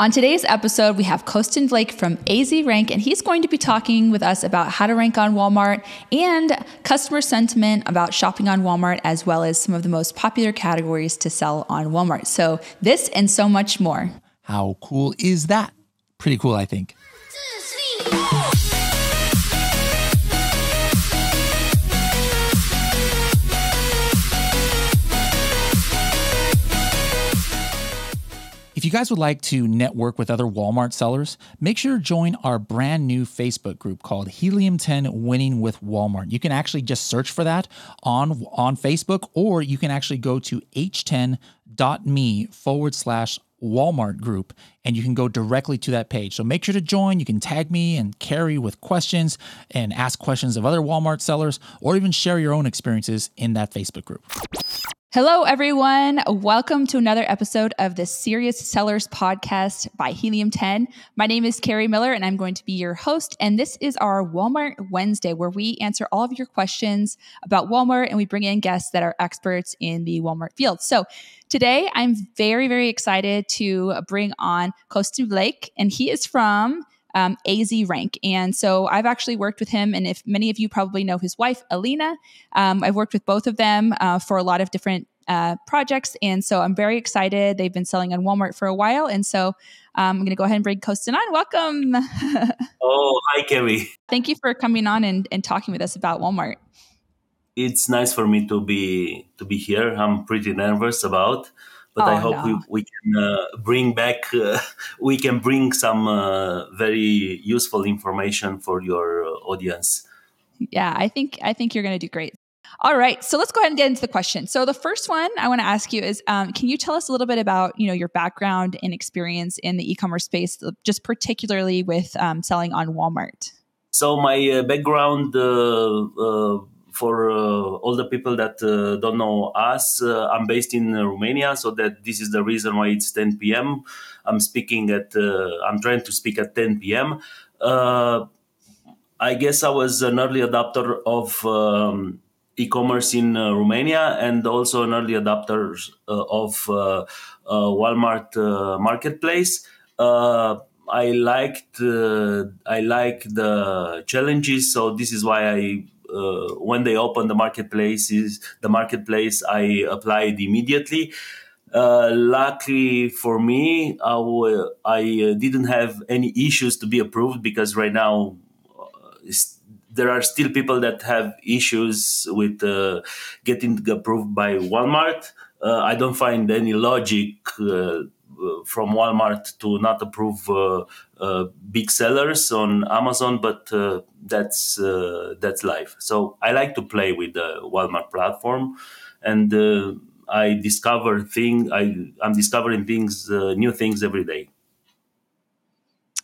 On today's episode, we have Costin Vlaic from AZ Rank, and he's going to be talking with us about how to rank on Walmart and customer sentiment about shopping on Walmart, as well as some of the most popular categories to sell on Walmart. So, this and so much more. How cool is that? Pretty cool, I think. If you guys would like to network with other Walmart sellers, make sure to join our brand new Facebook group called Helium 10 Winning with Walmart. You can actually just search for that on, on Facebook, or you can actually go to h10.me forward slash Walmart group and you can go directly to that page. So make sure to join. You can tag me and Carrie with questions and ask questions of other Walmart sellers or even share your own experiences in that Facebook group. Hello, everyone. Welcome to another episode of the Serious Sellers podcast by Helium 10. My name is Carrie Miller, and I'm going to be your host. And this is our Walmart Wednesday, where we answer all of your questions about Walmart and we bring in guests that are experts in the Walmart field. So today, I'm very, very excited to bring on Costin Vlaic, and he is from um, AZ Rank. And so I've actually worked with him. And if many of you probably know his wife, Alina, um, I've worked with both of them uh, for a lot of different uh, projects. And so I'm very excited. They've been selling on Walmart for a while. And so um, I'm going to go ahead and bring Costin on. Welcome. oh, hi, Carrie. Thank you for coming on and, and talking with us about Walmart. It's nice for me to be to be here. I'm pretty nervous about but oh, I hope no. we, we can uh, bring back uh, we can bring some uh, very useful information for your audience. Yeah, I think I think you're going to do great. All right, so let's go ahead and get into the question. So the first one I want to ask you is, um, can you tell us a little bit about you know your background and experience in the e-commerce space, just particularly with um, selling on Walmart? So my uh, background uh, uh, for uh, all the people that uh, don't know us, uh, I'm based in Romania, so that this is the reason why it's 10 p.m. I'm speaking at, I'm trying to speak at 10 p.m. I guess I was an early adopter of um, e-commerce in uh, Romania and also an early adopter uh, of uh, Walmart marketplace. I liked I like the challenges, so this is why I uh, when they opened the marketplaces, the marketplace, I applied immediately. Uh, luckily for me, I, w- I uh, didn't have any issues to be approved because right now uh, there are still people that have issues with uh, getting approved by Walmart. Uh, I don't find any logic from Walmart to not approve uh, uh, big sellers on Amazon, but uh, that's that's life. So I like to play with the Walmart platform, and I discover thing. I I'm discovering things, new things every day.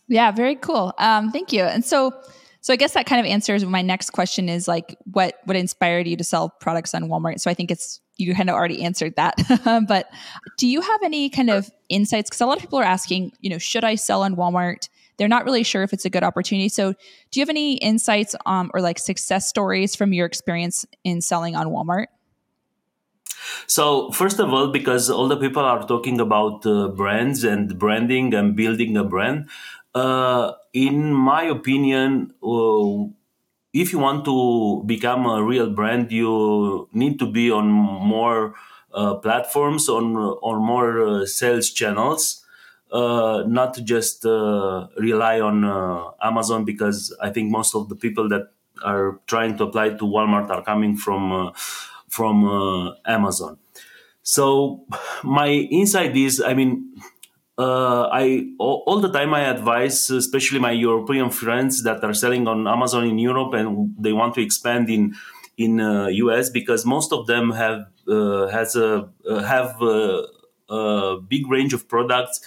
Yeah, very cool. Um, thank you. And so, so I guess that kind of answers my next question is like, what what inspired you to sell products on Walmart? So I think it's you kind of already answered that. but do you have any kind of insights? Because a lot of people are asking, you know, should I sell on Walmart? They're not really sure if it's a good opportunity. So, do you have any insights um, or like success stories from your experience in selling on Walmart? So, first of all, because all the people are talking about uh, brands and branding and building a brand, uh, in my opinion, uh, if you want to become a real brand, you need to be on more uh, platforms, on on more uh, sales channels, uh, not just rely on Amazon because I think most of the people that are trying to apply to Walmart are coming from from Amazon. So my insight is, I mean, uh, I all, all, the time I advise, especially my European friends that are selling on Amazon in Europe and they want to expand in in uh, US because most of them have uh, has a uh, have a, a, big range of products.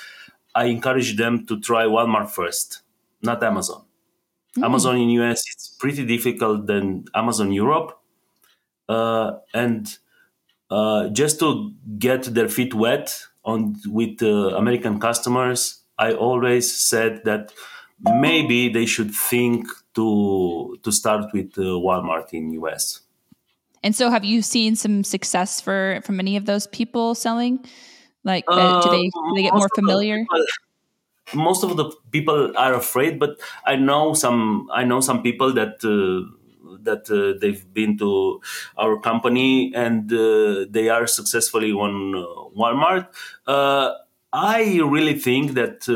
I encourage them to try Walmart first, not Amazon. Mm. Amazon in US it's pretty difficult than Amazon Europe, uh, and uh, just to get their feet wet on with uh, American customers, I always said that maybe they should think to to start with uh, Walmart in US. And so, have you seen some success for from many of those people selling? Like, uh, do they do they get more familiar? People, most of the people are afraid, but I know some. I know some people that. Uh, that uh, they've been to our company and uh, they are successfully on uh, Walmart. I really think that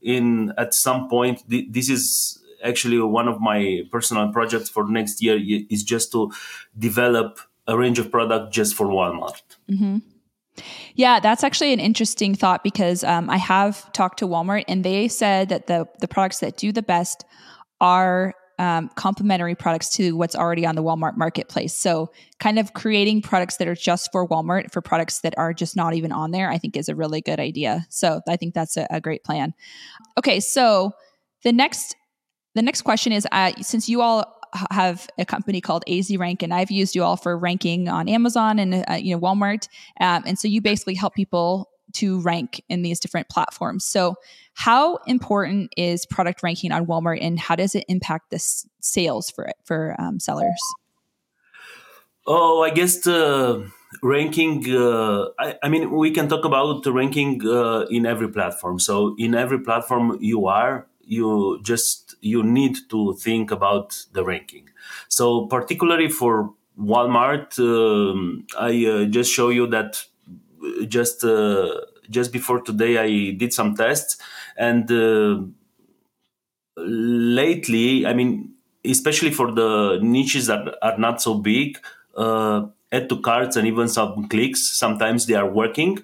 in at some point th- this is actually one of my personal projects for next year is just to develop a range of product just for Walmart. Mm-hmm. Yeah, that's actually an interesting thought because um, I have talked to Walmart and they said that the the products that do the best are um, complementary products to what's already on the Walmart marketplace. So, kind of creating products that are just for Walmart for products that are just not even on there, I think is a really good idea. So, I think that's a, a great plan. Okay, so the next the next question is uh, since you all have a company called AZ Rank, and I've used you all for ranking on Amazon and uh, you know Walmart, um, and so you basically help people to rank in these different platforms. So, how important is product ranking on Walmart, and how does it impact the s- sales for it for um, sellers? Oh, I guess the ranking. Uh, I, I, mean, we can talk about the ranking uh, in every platform. So, in every platform you are, you just you need to think about the ranking. So, particularly for Walmart, um, I uh, just show you that just uh, just before today I did some tests, and uh, lately, I mean, especially for the niches that are not so big, uh, add to carts and even some clicks, sometimes they are working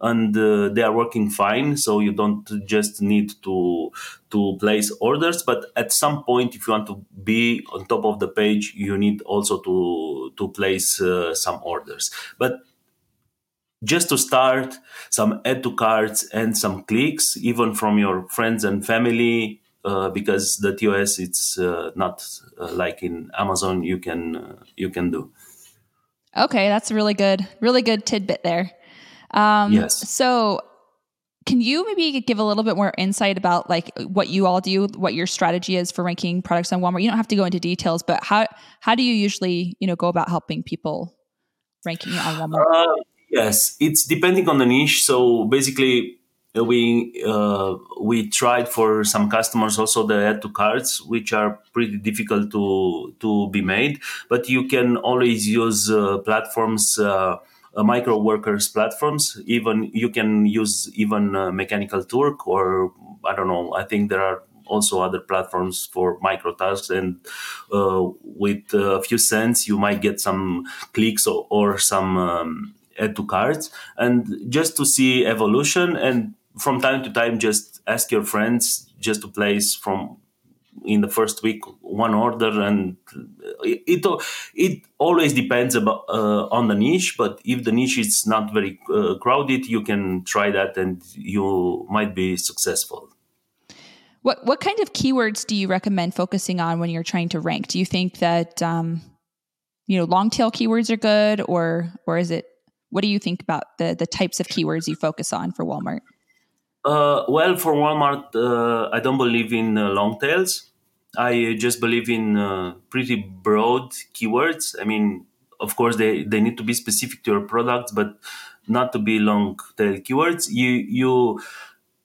and uh, they are working fine. So you don't just need to to place orders but at some point if you want to be on top of the page you need also to to place uh, some orders. But just to start some add to carts and some clicks even from your friends and family uh, because the TOS it's uh, not uh, like in Amazon you can uh, you can do. Okay, that's a really good really good tidbit there. Um, yes. So can you maybe give a little bit more insight about like what you all do, what your strategy is for ranking products on Walmart? You don't have to go into details, but how how do you usually you know go about helping people ranking on Walmart? Uh, Yes, it's depending on the niche. So basically, uh, we uh, we tried for some customers also the add to carts, which are pretty difficult to to be made. But you can always use uh, platforms. Uh, uh micro workers platforms even you can use even uh, mechanical turk or i don't know i think there are also other platforms for micro tasks and uh, with a few cents you might get some clicks or, or some um, add to carts and just to see evolution and from time to time just ask your friends just to place from in the first week one order and it it, it always depends about uh, on the niche but if the niche is not very uh, crowded you can try that and you might be successful. What what kind of keywords do you recommend focusing on when you're trying to rank? Do you think that um, you know long tail keywords are good or or is it what do you think about the the types of keywords you focus on for Walmart? Uh, well, for Walmart, uh, I don't believe in uh, long tails. I just believe in uh, pretty broad keywords. I mean, of course, they, they need to be specific to your products, but not to be long tail keywords. You you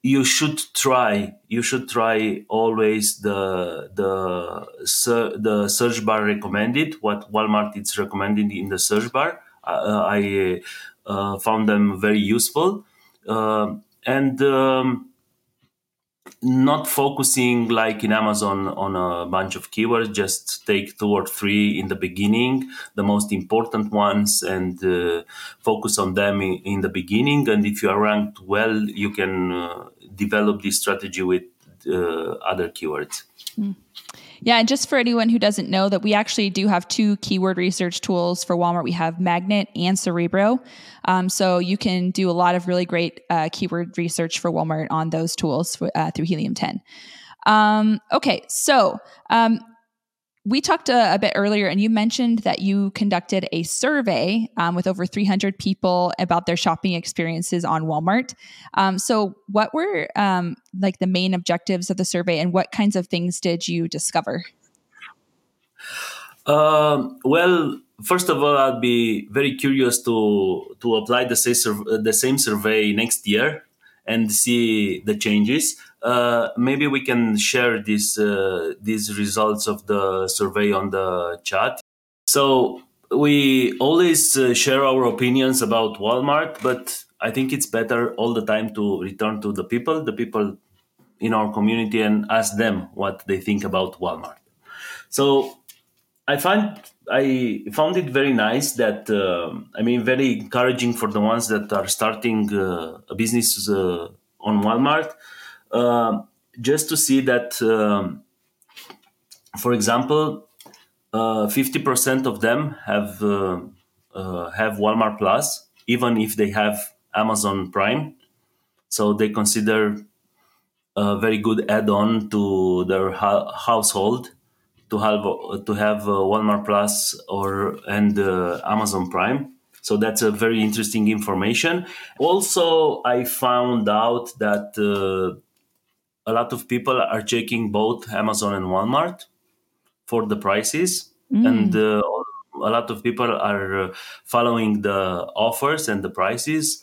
you should try you should try always the the the search bar recommended what Walmart is recommending in the search bar I uh, found them very useful. Uh, and um, not focusing like in Amazon on a bunch of keywords, just take two or three in the beginning, the most important ones, and uh, focus on them in, in, the beginning. And if you are ranked well, you can uh, develop this strategy with uh, other keywords. Mm. Yeah, and just for anyone who doesn't know that we actually do have two keyword research tools for Walmart. We have Magnet and Cerebro. Um, so you can do a lot of really great uh, keyword research for Walmart on those tools uh, through Helium 10. Um, okay, so um, we talked a, a, bit earlier, and you mentioned that you conducted a survey um, with over 300 people about their shopping experiences on Walmart. Um, so, what were um, like the main objectives of the survey, and what kinds of things did you discover? Um, well, first of all, I'd be very curious to to apply the same the same survey next year and see the changes. Uh, maybe we can share these uh, these results of the survey on the chat. So we always uh, share our opinions about Walmart, but I think it's better all the time to return to the people, the people in our community, and ask them what they think about Walmart. So I find I found it very nice that uh, I mean very encouraging for the ones that are starting uh, a business on Walmart, uh, just to see that, um, for example, uh, fifty percent of them have uh, have Walmart Plus, even if they have Amazon Prime, so they consider a very good add-on to their ha- household to have to have Walmart Plus or and Amazon Prime. So that's a very interesting information. Also, I found out that uh, a lot of people are checking both Amazon and Walmart for the prices, mm. and uh, a lot of people are uh, following the offers and the prices.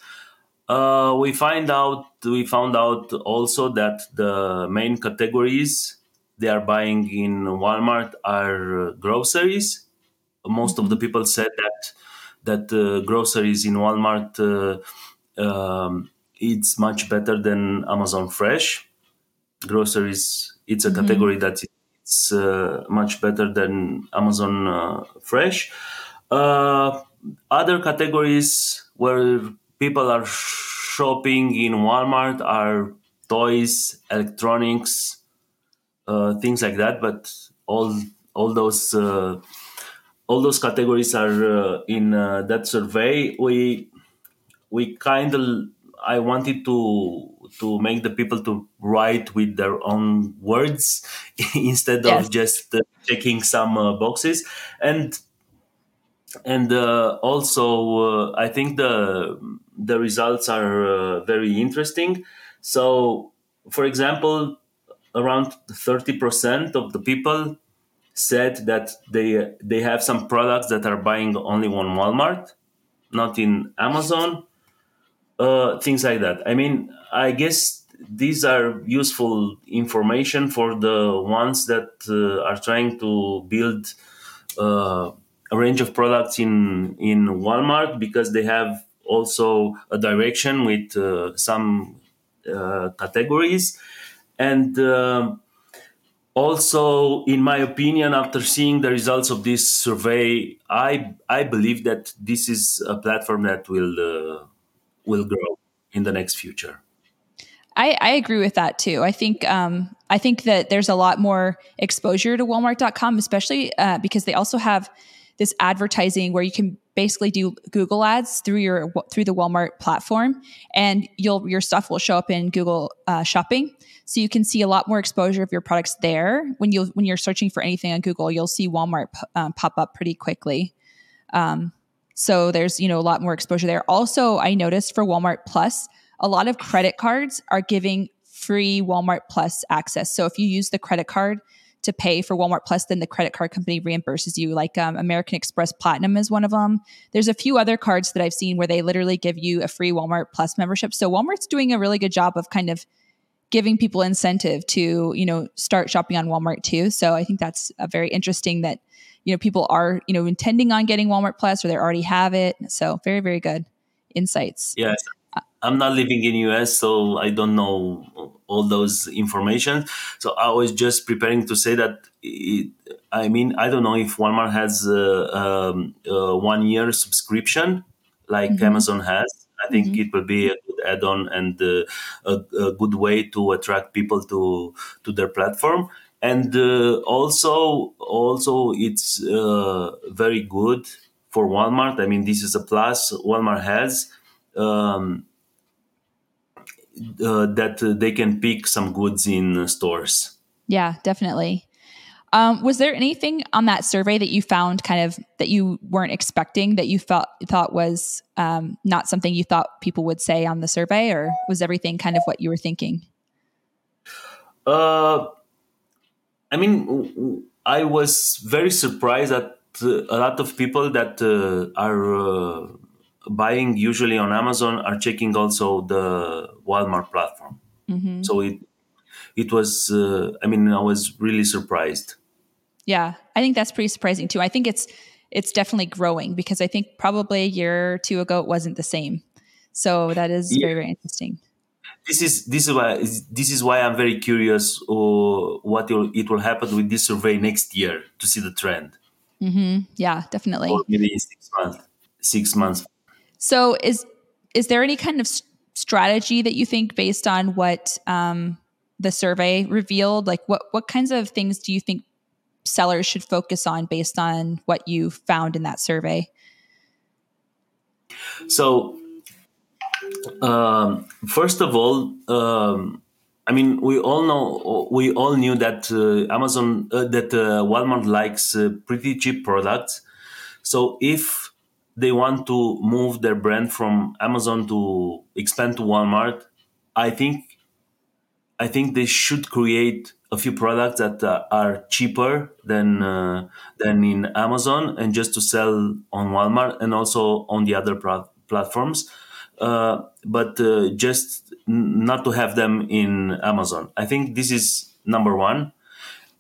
Uh, we find out we found out also that the main categories they are buying in Walmart are groceries. Most of the mm-hmm. people said that that uh, groceries in Walmart uh, um, it's much better than Amazon Fresh. Groceries, it's a mm-hmm. category that it's uh, much better than Amazon uh, Fresh. Uh, other categories where people are shopping in Walmart are toys, electronics, uh, things like that. But all all those all those categories are uh, in uh, that survey. We we kind of I wanted to to make the people to write with their own words instead yes. of just uh, checking some uh, boxes and and uh, also uh, I think the the results are very interesting. So, for example, around thirty percent of the people said that they they have some products that are buying only on Walmart, not in Amazon, uh, things like that. I mean, I guess these are useful information for the ones that uh, are trying to build uh, a range of products in in Walmart because they have also a direction with uh, some uh, categories and um, also in my opinion after seeing the results of this survey i i believe that this is a platform that will uh, will grow in the next future I, I agree with that too. I think um, I think that there's a lot more exposure to Walmart.com, especially uh, because they also have this advertising where you can basically do Google ads through your through the Walmart platform, and you'll your stuff will show up in Google uh, Shopping. So you can see a lot more exposure of your products there. When you when you're searching for anything on Google, you'll see Walmart um, pop up pretty quickly. Um, so there's you know a lot more exposure there. Also, I noticed for Walmart Plus, a lot of credit cards are giving free Walmart Plus access. So if you use the credit card to pay for Walmart Plus, then the credit card company reimburses you. Like um, American Express Platinum is one of them. There's a few other cards that I've seen where they literally give you a free Walmart Plus membership. So Walmart's doing a really good job of kind of giving people incentive to you know start shopping on Walmart too. So I think that's a very interesting that you know people are you know intending on getting Walmart Plus or they already have it. So very very good insights. Yes. I'm not living in US, so I don't know all those information. So I was just preparing to say that. It, I mean, I don't know if Walmart has a, um, a one year subscription like mm-hmm. Amazon has. I think mm-hmm. it will be a good add-on and uh, a, a, good way to attract people to to their platform. And uh, also, also it's uh, very good for Walmart. I mean, this is a plus Walmart has. Um, uh, that uh, they can pick some goods in stores. Yeah, definitely. Um, was there anything on that survey that you found kind of that you weren't expecting that you thought thought was um, not something you thought people would say on the survey, or was everything kind of what you were thinking? Uh, I mean, I was very surprised that a lot of people that uh, are uh, buying usually on Amazon are checking also the Walmart platform. Mm-hmm. So it it was uh, i mean i was really surprised yeah i think that's pretty surprising too i think it's it's definitely growing because i think probably a year or two ago it wasn't the same so that is yeah. very very interesting this is this is why this is why i'm very curious uh, what it will happen with this survey next year to see the trend mm-hmm. yeah definitely or maybe in six months six months so is is there any kind of strategy that you think based on what um, the survey revealed? Like what what kinds of things do you think sellers should focus on based on what you found in that survey? So, um, first of all, um, I mean, we all know, we all knew that uh, Amazon, uh, that uh, Walmart likes uh, pretty cheap products. So, if they want to move their brand from Amazon to expand to Walmart, I think I think they should create a few products that uh, are cheaper than uh, than in Amazon and just to sell on Walmart and also on the other pro- platforms, but uh, just not to have them in Amazon. I think this is number one.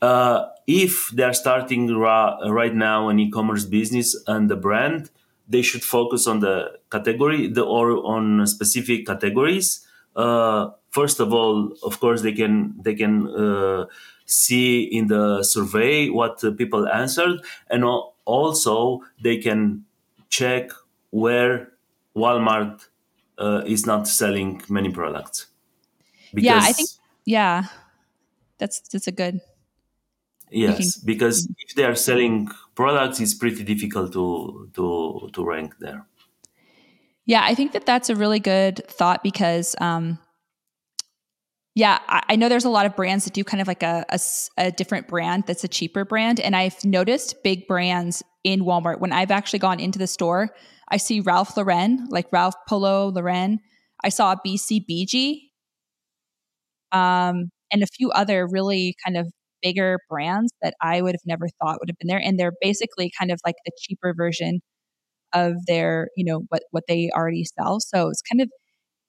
Uh, if they're starting ra- right now an e-commerce business and the brand, they should focus on the category the, or on specific categories. Uh, first of all, of course, they can they can uh, see in the survey what people answered, and also they can check where Walmart uh, is not selling many products. Because yeah, I think yeah, that's that's a good. Yes, because if they are selling products, it's pretty difficult to to to rank there. Yeah, I think that that's a really good thought because, um, yeah, I, I, know there's a lot of brands that do kind of like a, a, a different brand that's a cheaper brand, and I've noticed big brands in Walmart when I've actually gone into the store. I see Ralph Lauren, like Ralph Polo Lauren. I saw BCBG, um, and a few other really kind of bigger brands that I would have never thought would have been there. And they're basically kind of like the cheaper version of their, you know, what what they already sell. So it's kind of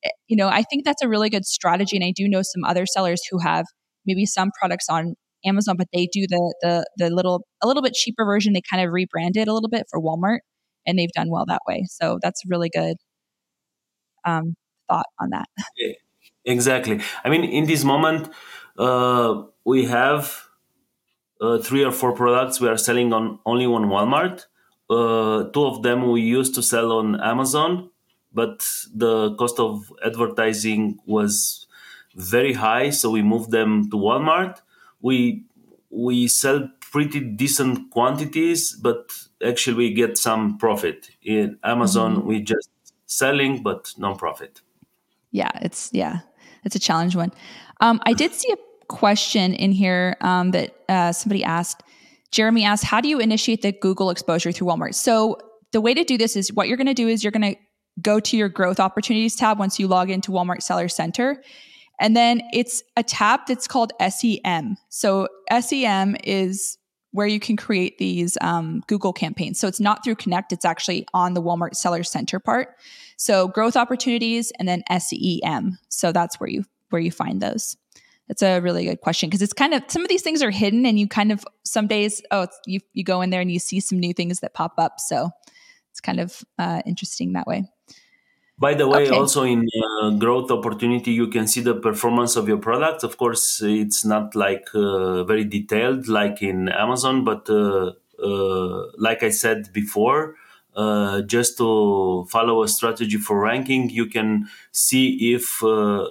eh, you know, I think that's a really good strategy. And I do know some other sellers who have maybe some products on Amazon, but they do the the the little a little bit cheaper version. They kind of rebrand it a little bit for Walmart, and they've done well that way. So that's really good um, thought on that. Exactly. I mean, in this moment, uh, we have uh, three or four products we are selling on only on Walmart. Uh, two of them we used to sell on Amazon, but the cost of advertising was very high, so we moved them to Walmart. We we sell pretty decent quantities, but actually we get some profit. In Amazon, mm-hmm. we just selling but non-profit. Yeah, it's yeah, it's a challenge one. Um, I did see a question in here um, that uh, somebody asked. Jeremy asked, "How do you initiate the Google exposure through Walmart?" So the way to do this is what you're going to do is you're going to go to your growth opportunities tab once you log into Walmart Seller Center. And then it's a tab that's called SEM. So SEM is where you can create these um, Google campaigns. So it's not through Connect, it's actually on the Walmart Seller Center part. So growth opportunities and then SEM. So that's where you where you find those. That's a really good question because it's kind of some of these things are hidden, and you kind of some days oh you you go in there and you see some new things that pop up. So it's kind of uh, interesting that way. By the way, okay. also in uh, growth opportunity, you can see the performance of your product. Of course, it's not like uh, very detailed like in Amazon, but uh, uh like I said before, uh, just to follow a strategy for ranking, you can see if uh,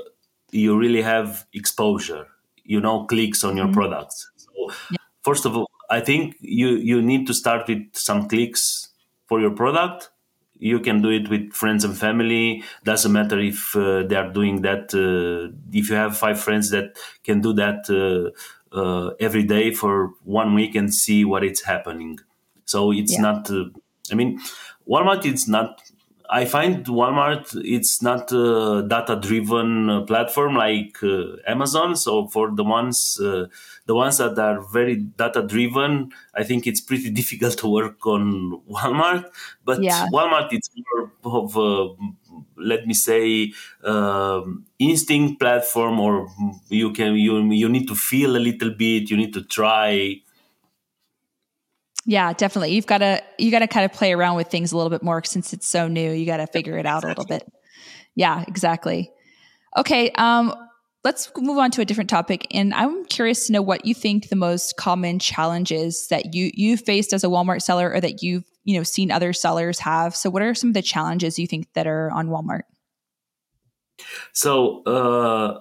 you really have exposure you know clicks on your mm-hmm. products so yeah. first of all i think you you need to start with some clicks for your product you can do it with friends and family doesn't matter if uh, they are doing that uh, if you have five friends that can do that uh, uh every day for one week and see what it's happening so it's yeah. not uh, i mean walmart is not I find Walmart it's not a data-driven uh, platform like uh, Amazon. So for the ones uh, the ones that are very data-driven, I think it's pretty difficult to work on Walmart. But yeah. Walmart it's more of a let me say um, instinct platform or you can you you need to feel a little bit you need to try yeah definitely. You've got to you got to kind of play around with things a little bit more since it's so new. You got to figure it out a little bit. Yeah exactly. Okay um let's move on to a different topic and i'm curious to know what you think the most common challenges that you you faced as a walmart seller or that you've you know seen other sellers have. So what are some of the challenges you think that are on walmart? So uh,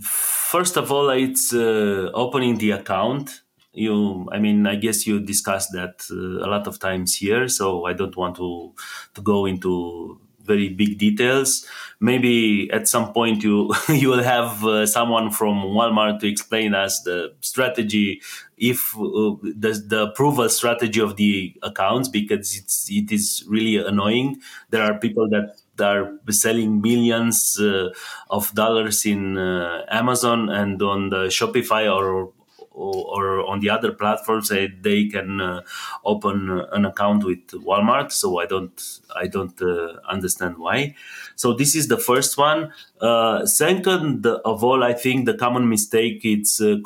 first of all it's uh, opening the account you i mean i guess you discussed that uh, a lot of times here so i don't want to to go into very big details. Maybe at some point you you will have uh, someone from Walmart to explain us the strategy, if uh, the the approval strategy of the accounts, because it's it is really annoying. There are people that are selling millions uh, of dollars in uh, Amazon and on the Shopify or or, or on the other platforms uh, they can uh, open uh, an account with Walmart. So I don't I don't uh, understand why. So this is the first one. Uh, second of all, I think the common mistake it's uh,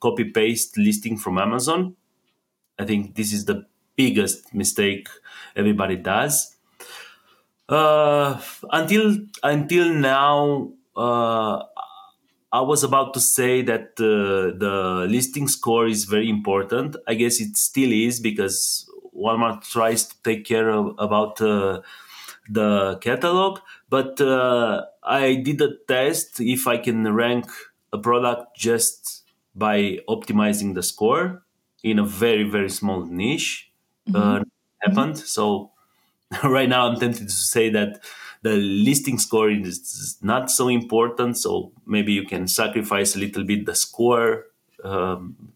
copy paste listing from Amazon. I think this is the biggest mistake everybody does. until until now, I was about to say that uh, the listing score is very important. I guess it still is because Walmart tries to take care of about uh, the catalog. But uh, I did a test if I can rank a product just by optimizing the score in a very very small niche. Mm-hmm. Uh, happened so right now I'm tempted to say that the listing score is not so important. So maybe you can sacrifice a little bit the score um,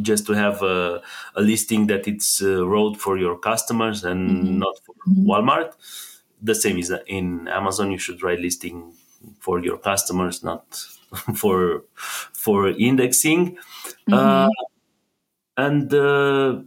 just to have a, a, listing that it's uh, wrote for your customers and mm-hmm. not for mm-hmm. Walmart. The same is in Amazon. You should write listing for your customers, not for for indexing. Mm-hmm. Uh, and uh,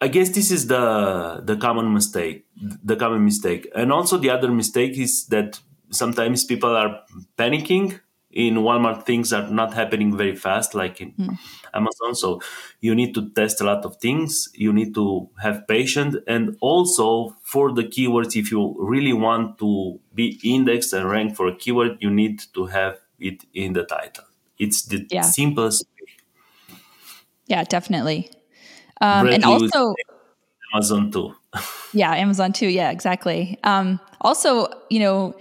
I guess this is the the common mistake, the common mistake, and also the other mistake is that sometimes people are panicking. In Walmart, things are not happening very fast, like in mm. Amazon. So you need to test a lot of things. You need to have patience, and also for the keywords, if you really want to be indexed and ranked for a keyword, you need to have it in the title. It's the yeah. simplest. Yeah, definitely. Um, and also Amazon too. yeah, Amazon too. Yeah, exactly. Um, also, you know,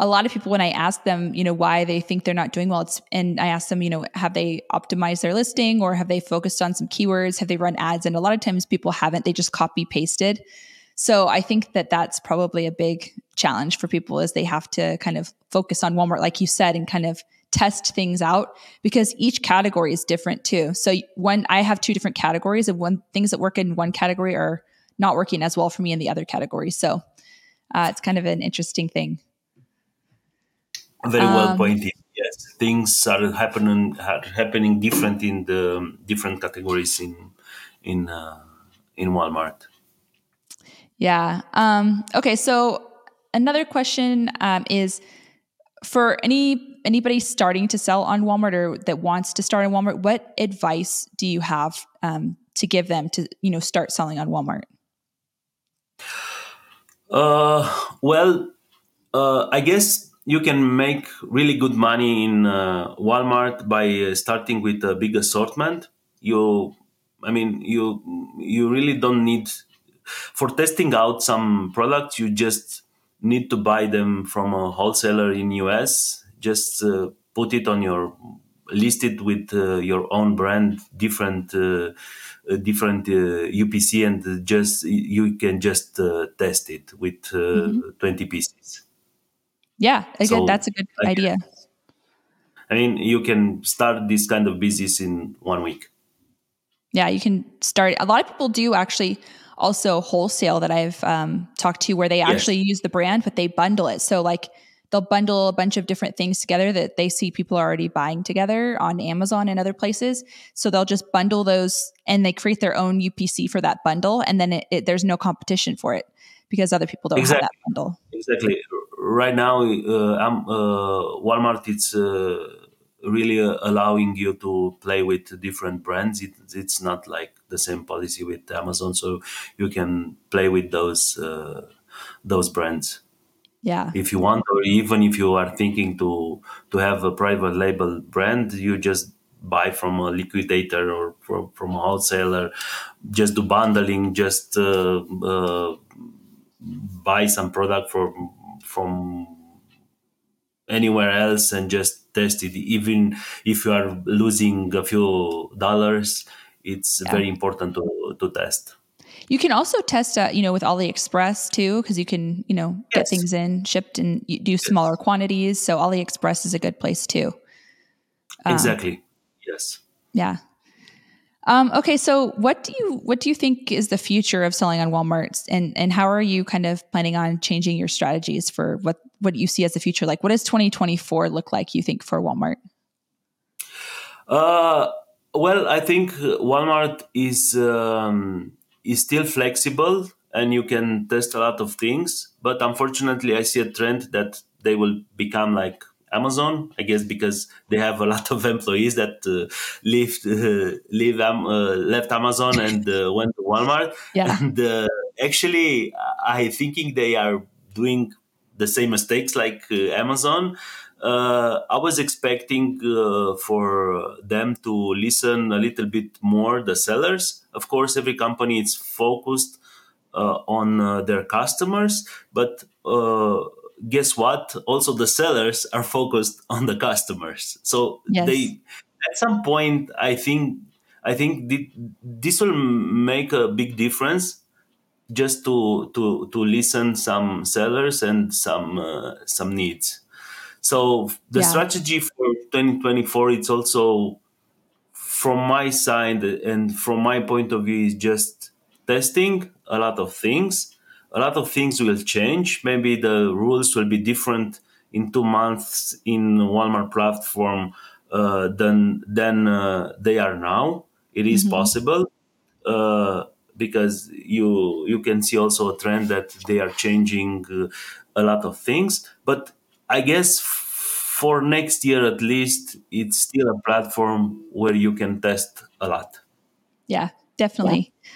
a lot of people when I ask them, you know, why they think they're not doing well, it's, and I ask them, you know, have they optimized their listing or have they focused on some keywords? Have they run ads? And a lot of times people haven't. They just copy pasted. So I think that that's probably a big challenge for people is they have to kind of focus on Walmart, like you said, and kind of test things out because each category is different too. So when I have two different categories of one things that work in one category are not working as well for me in the other category. So uh, it's kind of an interesting thing. Very well um, pointed. Yes, things are happening are happening different in the different categories in in uh, in Walmart. Yeah. Um, okay. So another question um, is for any anybody starting to sell on Walmart or that wants to start on Walmart, what advice do you have um, to give them to you know start selling on Walmart? Uh, well, uh, I guess you can make really good money in uh, Walmart by uh, starting with a big assortment. You, I mean, you you really don't need for testing out some products. You just need to buy them from a wholesaler in US just uh, put it on your list it with uh, your own brand different uh, uh different upc uh, and just you can just uh, test it with mm-hmm. 20 pieces. Yeah again so, that's a good I idea. I mean you can start this kind of business in one week. Yeah you can start a lot of people do actually also wholesale that i've um, talked to where they actually yes. use the brand but they bundle it. So like they'll bundle a bunch of different things together that they see people are already buying together on Amazon and other places. So they'll just bundle those and they create their own UPC for that bundle. And then it, it, there's no competition for it because other people don't exactly. have that bundle. Exactly. right now, uh, uh, Walmart it's uh, really allowing you to play with different brands. It, it's not like the same policy with Amazon, so you can play with those those brands yeah. If you want or even if you are thinking to to have a private label brand you just buy from a liquidator or from, from a wholesaler just do bundling just uh, uh, buy some product from from anywhere else and just test it. Even if you are losing a few dollars it's yeah. very important to, to test you can also test, uh, you know, with AliExpress too, because you can, you know, get things in shipped and do smaller yes. quantities. So AliExpress is a good place too. Um, exactly. Yes. Yeah. Um, okay, so what do you what do you think is the future of selling on Walmart, and and how are you kind of planning on changing your strategies for what what you see as the future? Like, what does 2024 look like? You think for Walmart? Uh, well, I think Walmart is um, is still flexible and you can test a lot of things. But unfortunately, I see a trend that they will become like Amazon, I guess, because they have a lot of employees that uh, left uh, leave um, uh, left Amazon and uh, went to Walmart. Yeah. And uh, actually, I thinking they are doing the same mistakes like uh, Amazon uh, I was expecting uh, for them to listen a little bit more the sellers. Of course, every company is focused uh, on uh, their customers, but uh, guess what? Also, the sellers are focused on the customers. So yes. they, at some point, I think, I think this will make a big difference just to to to listen some sellers and some uh, some needs so the yeah. strategy for 2024, it's also from my side and from my point of view is just testing a lot of things. A lot of things will change. Maybe the rules will be different in two months in Walmart platform uh, than than uh, they are now. It is mm-hmm. possible uh, because you you can see also a trend that they are changing uh, a lot of things. But I guess for next year at least, it's still a platform where you can test a lot. Yeah, definitely. Yeah.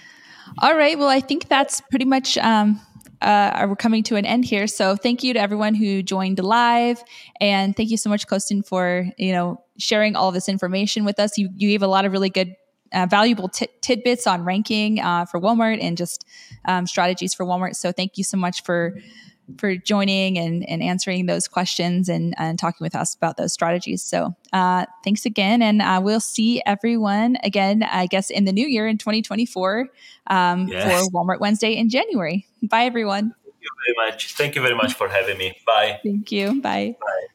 All right. Well, I think that's pretty much. Um, uh, we're coming to an end here. So thank you to everyone who joined live, and thank you so much, Costin, for you know sharing all this information with us. You you gave a lot of really good uh, valuable t- tidbits on ranking uh, for Walmart and just um, strategies for Walmart. So thank you so much for for joining and, and answering those questions and, and talking with us about those strategies. So uh, thanks again. And uh, we'll see everyone again, I guess, in the new year in 2024 um, yes. for Walmart Wednesday in January. Bye, everyone. Thank you very much. Thank you very much for having me. Bye. Thank you. Bye. Bye.